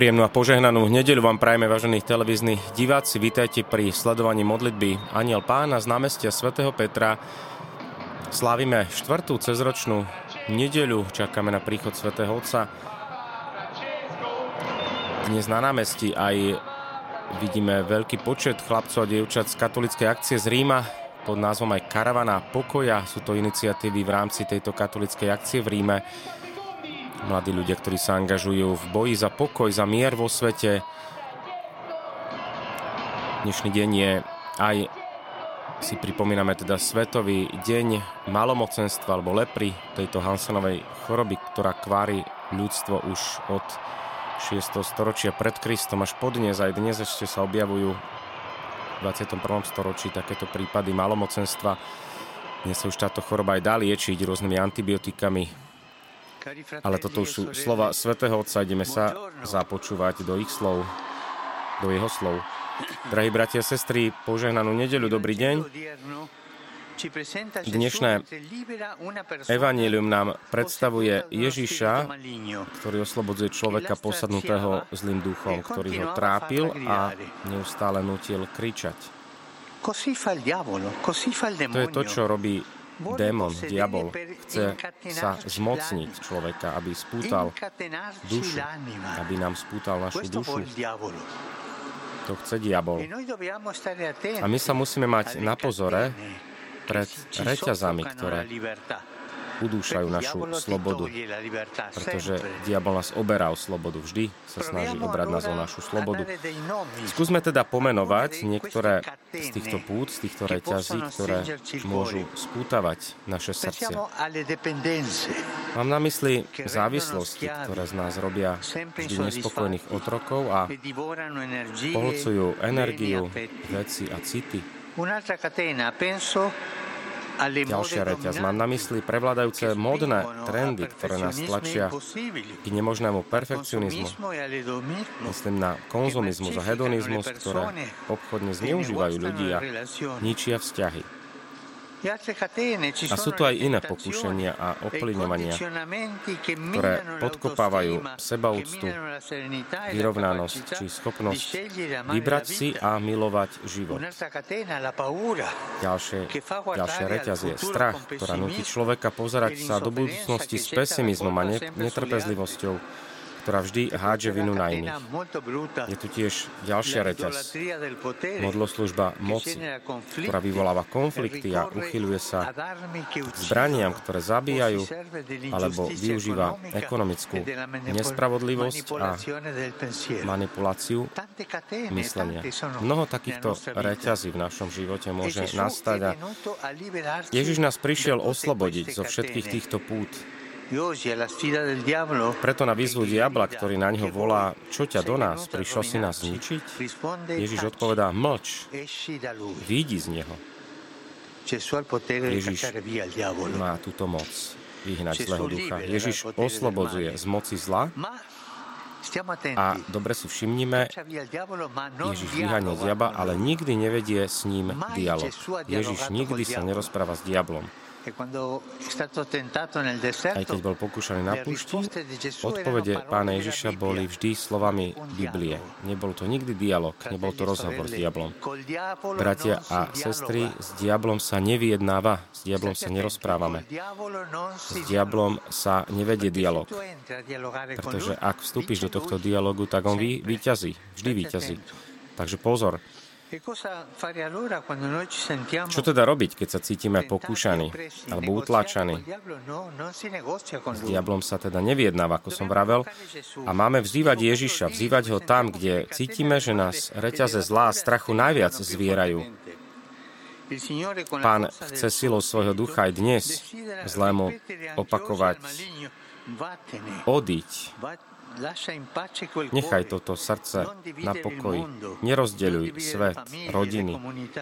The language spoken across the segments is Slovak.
Príjemnú a požehnanú nedeľu vám prajeme, vážení televízni diváci. Vítajte pri sledovaní modlitby Aniel Pána z námestia svätého Petra. Slávime štvrtú cezročnú nedeľu, čakáme na príchod svätého Otca. Dnes na námestí aj vidíme veľký počet chlapcov a dievčat z katolickej akcie z Ríma pod názvom aj Karavana pokoja. Sú to iniciatívy v rámci tejto katolickej akcie v Ríme. Mladí ľudia, ktorí sa angažujú v boji za pokoj, za mier vo svete. Dnešný deň je aj si pripomíname teda Svetový deň malomocenstva alebo lepry, tejto Hansenovej choroby, ktorá kvári ľudstvo už od 6. storočia pred Kristom až po dnes. Aj dnes ešte sa objavujú v 21. storočí takéto prípady malomocenstva. Dnes sa už táto choroba aj dá liečiť rôznymi antibiotikami. Ale toto už sú slova svätého Otca. Ideme sa započúvať do ich slov, do jeho slov. Drahí bratia a sestry, požehnanú nedeľu, dobrý deň. Dnešné evanílium nám predstavuje Ježiša, ktorý oslobodzuje človeka posadnutého zlým duchom, ktorý ho trápil a neustále nutil kričať. To je to, čo robí démon, diabol. Chce sa zmocniť človeka, aby spútal dušu, aby nám spútal našu dušu. To chce diabol. A my sa musíme mať na pozore pred reťazami, ktoré udúšajú našu slobodu. Pretože diabol nás oberá o slobodu. Vždy sa snaží obrať nás o našu slobodu. Skúsme teda pomenovať niektoré z týchto pút, z týchto reťazí, ktoré môžu spútavať naše srdce. Mám na mysli závislosti, ktoré z nás robia vždy nespokojných otrokov a pohlcujú energiu, veci a city. Ďalšia reťaz. Mám na mysli prevládajúce módne trendy, ktoré nás tlačia k nemožnému perfekcionizmu. Myslím na konzumizmus a hedonizmus, ktoré obchodne zneužívajú ľudí a ničia vzťahy. A sú tu aj iné pokušenia a ovplyvňovania, ktoré podkopávajú sebaúctu, vyrovnanosť či schopnosť vybrať si a milovať život. Ďalšie, ďalšia reťaz je strach, ktorá nutí človeka pozerať sa do budúcnosti s pesimizmom a netrpezlivosťou ktorá vždy hádže vinu na iných. Je tu tiež ďalšia reťaz. Modloslužba moci, ktorá vyvoláva konflikty a uchyľuje sa k zbraniam, ktoré zabíjajú alebo využíva ekonomickú nespravodlivosť a manipuláciu myslenia. Mnoho takýchto reťazí v našom živote môže nastať a Ježiš nás prišiel oslobodiť zo všetkých týchto pút, preto na výzvu diabla, ktorý na ňo volá, čo ťa do nás, prišiel si nás zničiť? Ježiš odpovedá, mlč, výjdi z neho. Ježiš má túto moc vyhnať zlého ducha. Ježiš oslobodzuje z moci zla a dobre si všimnime, Ježiš vyháňa diabla, ale nikdy nevedie s ním dialog. Ježiš nikdy sa nerozpráva s diablom. E Aj keď bol pokúšaný na púšti, odpovede pána Ježiša boli vždy slovami Biblie. Nebol to nikdy dialog, nebol to rozhovor s diablom. Bratia a sestry, s diablom sa nevyjednáva, s diablom sa nerozprávame. S diablom sa nevedie dialog. Pretože ak vstúpiš do tohto dialogu, tak on vy, vyťazí, vždy vyťazí. Takže pozor, E Čo teda robiť, keď sa cítime pokúšaní alebo utláčaní? S diablom sa teda neviednáva, ako som vravel, a máme vzývať Ježiša, vzývať ho tam, kde cítime, že nás reťaze zlá a strachu najviac zvierajú. Pán chce silou svojho ducha aj dnes zlému opakovať odiť, Nechaj toto srdce na pokoji. Nerozdeľuj svet, rodiny,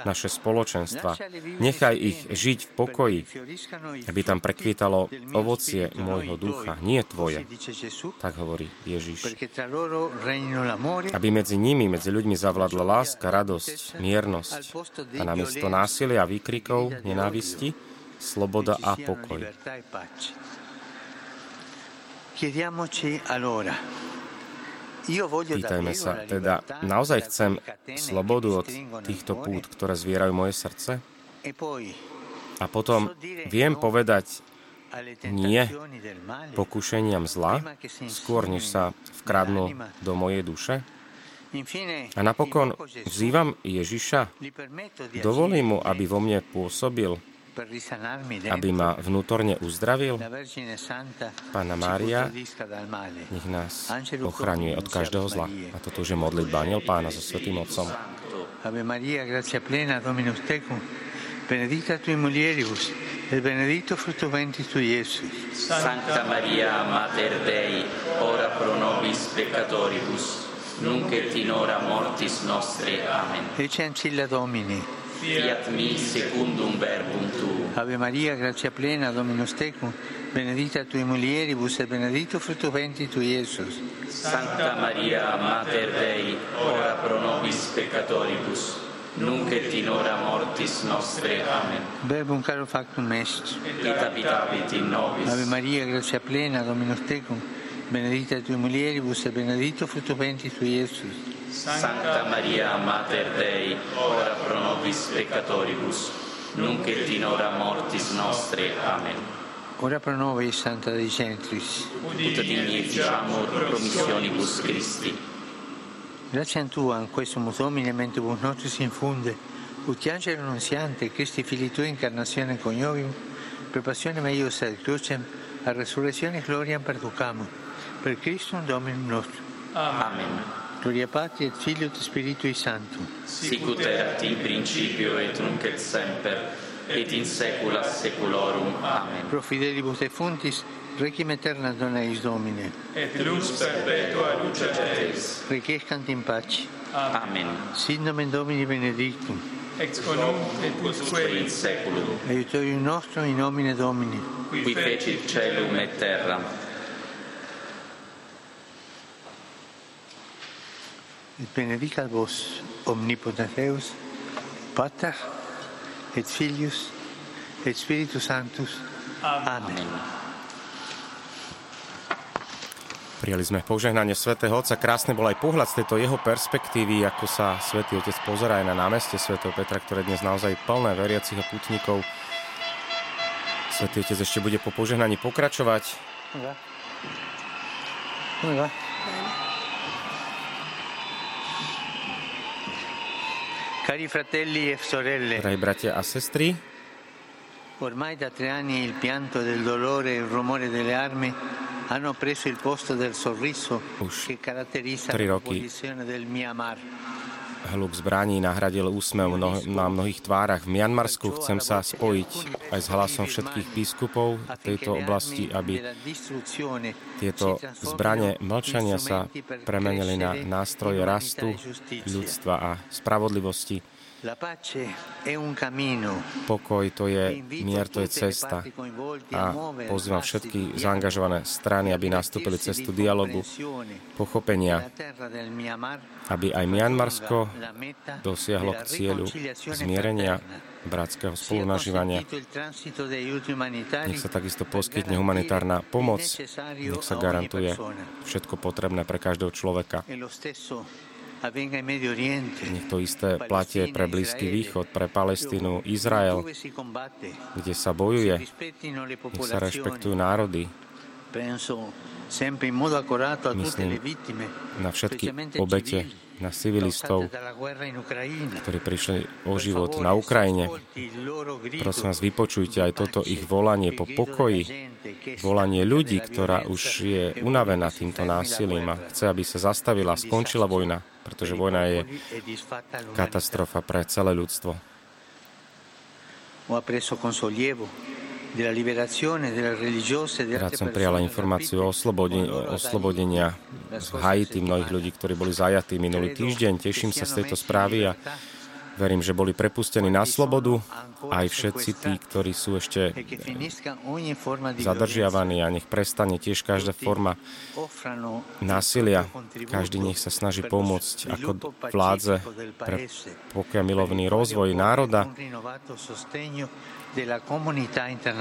naše spoločenstva. Nechaj ich žiť v pokoji, aby tam prekvítalo ovocie môjho ducha, nie tvoje. Tak hovorí Ježiš. Aby medzi nimi, medzi ľuďmi zavládla láska, radosť, miernosť a namiesto násilia a výkrikov, nenávisti, sloboda a pokoj. Pýtajme sa, teda naozaj chcem slobodu od týchto pút, ktoré zvierajú moje srdce? E a potom viem povedať nie pokušeniam zla, skôr než sa vkradnú do mojej duše? A napokon vzývam Ježiša, dovolím mu, aby vo mne pôsobil, aby ma vnútorne uzdravil. Pána Mária, nech nás ochraňuje od každého zla. A toto už je modlitba Aniel Pána so Svetým Otcom. Ave Maria, gracia plena, Dominus tecum, benedicta tui mulieribus, e benedetto frutto ventris tui, Iesus. Santa Maria, Mater Dei, ora pro nobis peccatoribus, nunc et in hora mortis nostre. Amen. Ecce ancilla Domini. Fiat mi secundum verbum tu. Ave Maria, grazia plena, Dominus tecum, benedicta tui mulieribus e benedetto frutto ventris tui, Iesus. Santa Maria, Mater Dei, ora pro nobis peccatoribus, nunc et in hora mortis nostre. Amen. Verbum caro factum est. Et habitavit in nobis. Ave Maria, grazia plena, Dominus tecum, benedicta tui mulieribus e benedetto frutto ventris tui, Iesus. Santa Maria, Mater Dei, ora pro nobis peccatoribus, nunc et in hora mortis nostre. Amen. Ora pro nobis, Santa Dei Gentris. Ut digni efficiamur promissionibus Christi. Grazie a Tua, in questo Domine, mentibus nostris infunde, ut angelo annunziante, Christi fili Tui, incarnazione coniovium, per passione meius ad crucem, a resurrezione gloriam perducamur per Cristo Dominum nostro. Amen. Gloria Patri et Filio et Spiritui Sancto. Sicut erat in principio et nunc et semper et in saecula saeculorum. Amen. Pro fidelibus fontis requiem aeterna dona eis Domine. Et lux perpetua luce eis. Requiescant in pace. Amen. Sit nomen Domini benedictum. Ex conum et usque in saeculum. Aiutorium nostrum in nomine Domini. Qui fecit caelum et terram et benedicat vos omnipotens Deus, Pater et Filius et Spiritus Sanctus. Amen. Prijali sme požehnanie svätého Otca. Krásne bol aj pohľad z tejto jeho perspektívy, ako sa svätý Otec pozerá aj na námestie svätého Petra, ktoré dnes naozaj plné veriacich a putníkov. Svätý Otec ešte bude po požehnaní pokračovať. Ja. Ja. Cari fratelli e sorelle, Drahí bratia a sestry, ormai da tre anni il pianto del dolore e il rumore delle armi hanno preso il posto del sorriso Už che caratterizza la posizione del Myanmar. Hluk zbraní nahradil úsmev mno- na mnohých tvárach. V Mianmarsku chcem sa spojiť aj s hlasom všetkých biskupov tejto oblasti, aby tieto zbranie mlčania sa premenili na nástroje rastu ľudstva a spravodlivosti. Pokoj to je mier, to je cesta. A pozývam všetky zaangažované strany, aby nastúpili cestu dialogu, pochopenia, aby aj Mianmarsko dosiahlo k cieľu zmierenia bratského spolunažívania. Nech sa takisto poskytne humanitárna pomoc, nech sa garantuje všetko potrebné pre každého človeka. To isté platie pre Blízky východ, pre Palestínu, Izrael, kde sa bojuje. Nech sa rešpektujú národy. Myslím na všetky obete, na civilistov, ktorí prišli o život na Ukrajine. Prosím vás, vypočujte aj toto ich volanie po pokoji, volanie ľudí, ktorá už je unavená týmto násilím a chce, aby sa zastavila, skončila vojna, pretože vojna je katastrofa pre celé ľudstvo. Rád som prijala informáciu o oslobodenia z Haiti mnohých ľudí, ktorí boli zajatí minulý týždeň. Teším sa z tejto správy a Verím, že boli prepustení na slobodu aj všetci tí, ktorí sú ešte zadržiavaní a nech prestane tiež každá forma násilia. Každý nech sa snaží pomôcť ako vládze pre pokiaľ milovný rozvoj národa,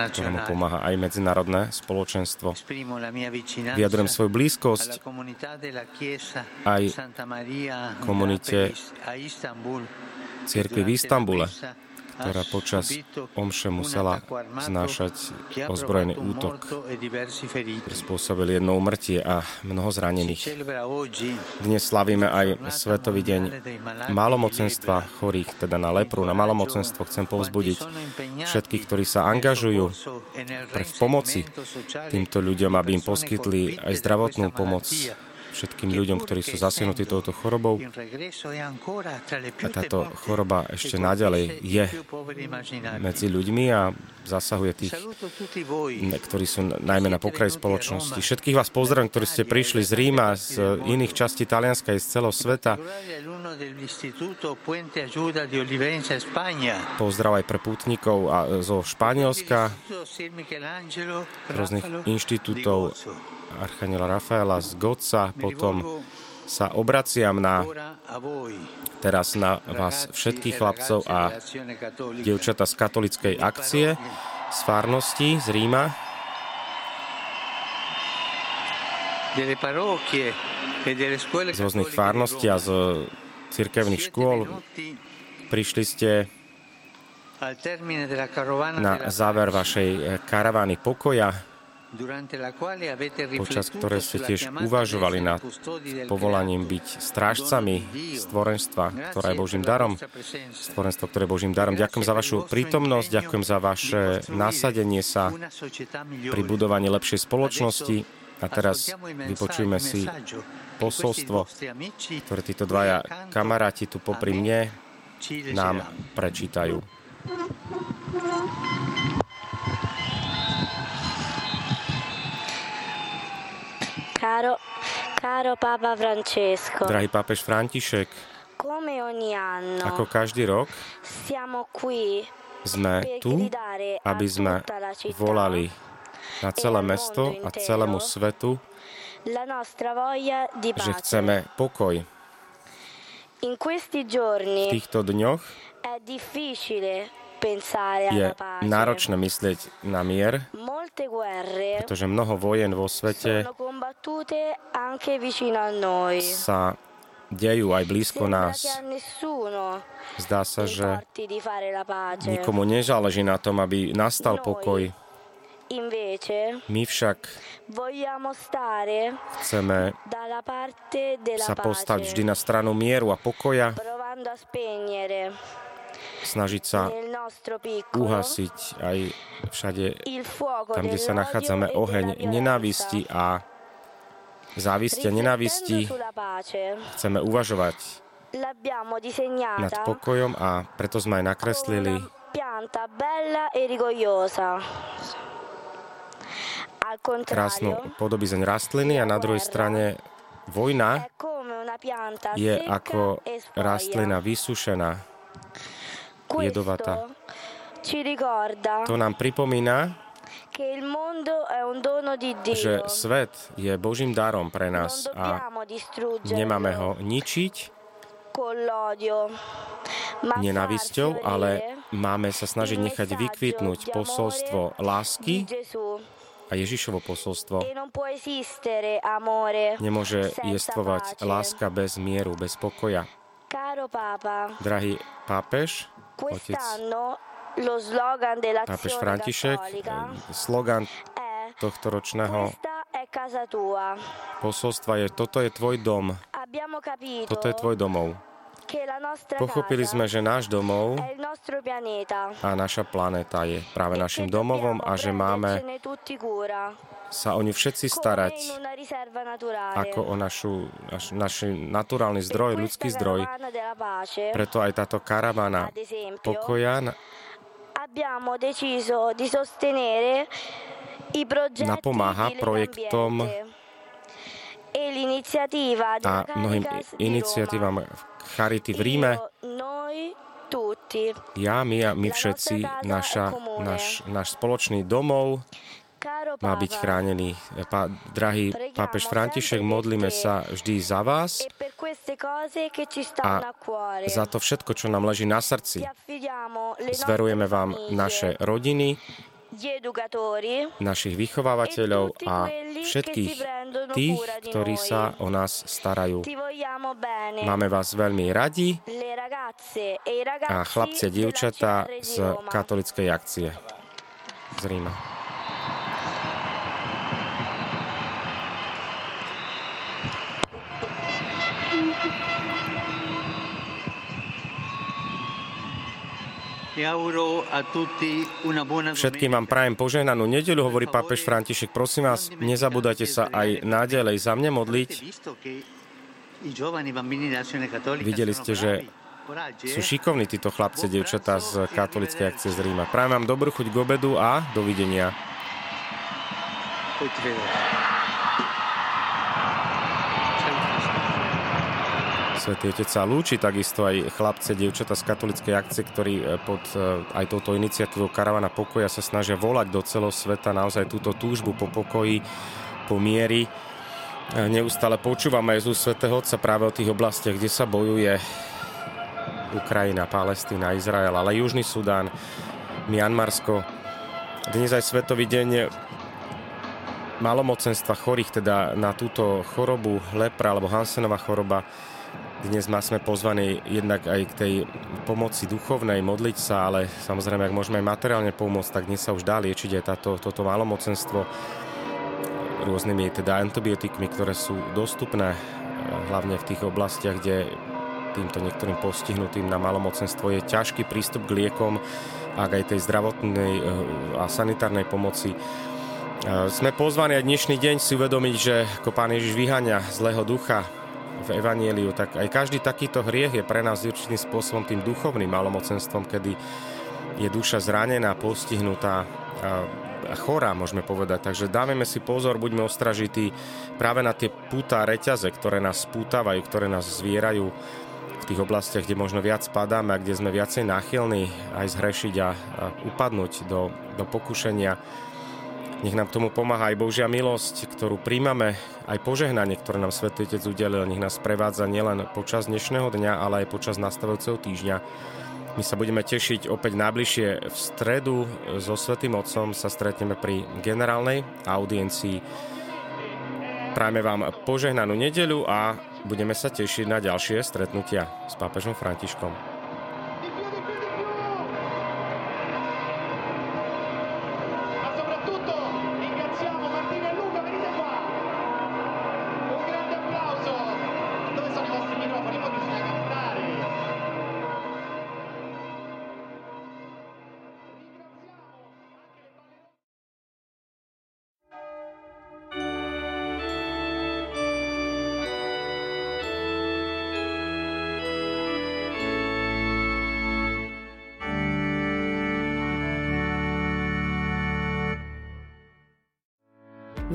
ktorému pomáha aj medzinárodné spoločenstvo. Vyjadrujem svoju blízkosť aj komunite cirkvi v Istambule, ktorá počas omše musela znášať ozbrojený útok, ktorý spôsobil jedno umrtie a mnoho zranených. Dnes slavíme aj Svetový deň malomocenstva chorých, teda na lepru. Na malomocenstvo chcem povzbudiť všetkých, ktorí sa angažujú pre v pomoci týmto ľuďom, aby im poskytli aj zdravotnú pomoc, všetkým ľuďom, ktorí sú zasiahnutí touto chorobou. A táto choroba ešte naďalej je medzi ľuďmi a zasahuje tých, ktorí sú najmä na pokraji spoločnosti. Všetkých vás pozdravím, ktorí ste prišli z Ríma, z iných častí Talianska i z celého sveta. Pozdrav aj pre pútnikov a zo Španielska, rôznych inštitútov Archaniela Rafaela z Goca, potom sa obraciam na teraz na vás všetkých chlapcov a dievčata z katolickej akcie, z farnosti, z Ríma. Z rôznych farností a z cirkevných škôl. Prišli ste na záver vašej karavány pokoja, počas ktoré ste tiež uvažovali nad povolaním byť strážcami stvorenstva, ktoré je Božím darom. Stvorenstvo, ktoré je Božím darom. Ďakujem za vašu prítomnosť, ďakujem za vaše nasadenie sa pri budovaní lepšej spoločnosti. A teraz vypočujeme si posolstvo, ktoré títo dvaja kamaráti tu popri mne nám prečítajú. Caro, caro Papa Francesco. Drahý pápež František, come ogni anno, ako každý rok siamo qui sme tu, aby sme volali na celé mesto a celému svetu, že chceme pokoj. In questi V giorni týchto dňoch je náročné myslieť na mier, pretože mnoho vojen vo svete sa dejú aj blízko nás. Zdá sa, že nikomu nezáleží na tom, aby nastal pokoj. My však chceme sa postaviť pace, vždy na stranu mieru a pokoja, snažiť sa uhasiť aj všade tam, kde sa nachádzame, oheň nenávisti a závisti a nenávisti. Chceme uvažovať nad pokojom a preto sme aj nakreslili krásnu podobizeň rastliny a na druhej strane vojna je ako rastlina vysušená. Jedovatá. To nám pripomína, že svet je Božím darom pre nás a nemáme ho ničiť nenávisťou, ale máme sa snažiť nechať vykvitnúť posolstvo lásky a Ježišovo posolstvo. E Nemôže jestvovať láska bez mieru, bez pokoja. Drahý pápež, otec. pápež František, eh, slogan tohto ročného posolstva je toto je tvoj dom, toto je tvoj domov. Pochopili sme, že náš domov a naša planéta je práve e našim domovom a že máme sa o ňu všetci starať ako o našu, naš, naš naturálny zdroj, ľudský zdroj. Preto aj táto karavana pokoja napomáha projektom e a mnohým iniciatívam. Charity v Ríme. Ja, my a my všetci, naša, náš, náš spoločný domov má byť chránený. Pá, drahý pápež František, modlíme sa vždy za vás a za to všetko, čo nám leží na srdci. Zverujeme vám naše rodiny, našich vychovávateľov a všetkých tých, ktorí sa o nás starajú. Máme vás veľmi radi. A chlapci a dievčatá z katolickej akcie. Z Ríma. Všetkým vám prajem požehnanú nedelu, hovorí pápež František. Prosím vás, nezabúdajte sa aj nádalej za mne modliť. Videli ste, že sú šikovní títo chlapci, devčatá z katolickej akcie z Ríma. Prajem vám dobrú chuť k obedu a dovidenia. Svetý Otec sa lúči takisto aj chlapce, dievčata z katolickej akcie, ktorí e, pod e, aj touto iniciatívou Karavana pokoja sa snažia volať do celého sveta naozaj túto túžbu po pokoji, po miery. E, neustále počúvame Jezus Svetého Otca práve o tých oblastiach, kde sa bojuje Ukrajina, Palestína, Izrael, ale Južný Sudán, Mianmarsko. Dnes aj Svetový deň malomocenstva chorých, teda na túto chorobu lepra alebo Hansenová choroba dnes ma sme pozvaní jednak aj k tej pomoci duchovnej, modliť sa, ale samozrejme, ak môžeme aj materiálne pomôcť, tak dnes sa už dá liečiť aj táto, toto malomocenstvo rôznymi teda antibiotikmi, ktoré sú dostupné eh, hlavne v tých oblastiach, kde týmto niektorým postihnutým na malomocenstvo je ťažký prístup k liekom, ak aj tej zdravotnej eh, a sanitárnej pomoci. Eh, sme pozvaní aj dnešný deň si uvedomiť, že ako Pán Ježiš vyhania zlého ducha, v Evanieliu, tak aj každý takýto hriech je pre nás určitým spôsobom tým duchovným malomocenstvom, kedy je duša zranená, postihnutá a chorá, môžeme povedať. Takže dávame si pozor, buďme ostražití práve na tie púta reťaze, ktoré nás spútavajú, ktoré nás zvierajú v tých oblastiach, kde možno viac padáme a kde sme viacej náchylní aj zhrešiť a, a upadnúť do, do pokušenia nech nám tomu pomáha aj Božia milosť, ktorú príjmame, aj požehnanie, ktoré nám Svetý Otec udelil. Nech nás prevádza nielen počas dnešného dňa, ale aj počas nastavujúceho týždňa. My sa budeme tešiť opäť najbližšie v stredu so Svetým Otcom sa stretneme pri generálnej audiencii. Prajme vám požehnanú nedeľu a budeme sa tešiť na ďalšie stretnutia s pápežom Františkom.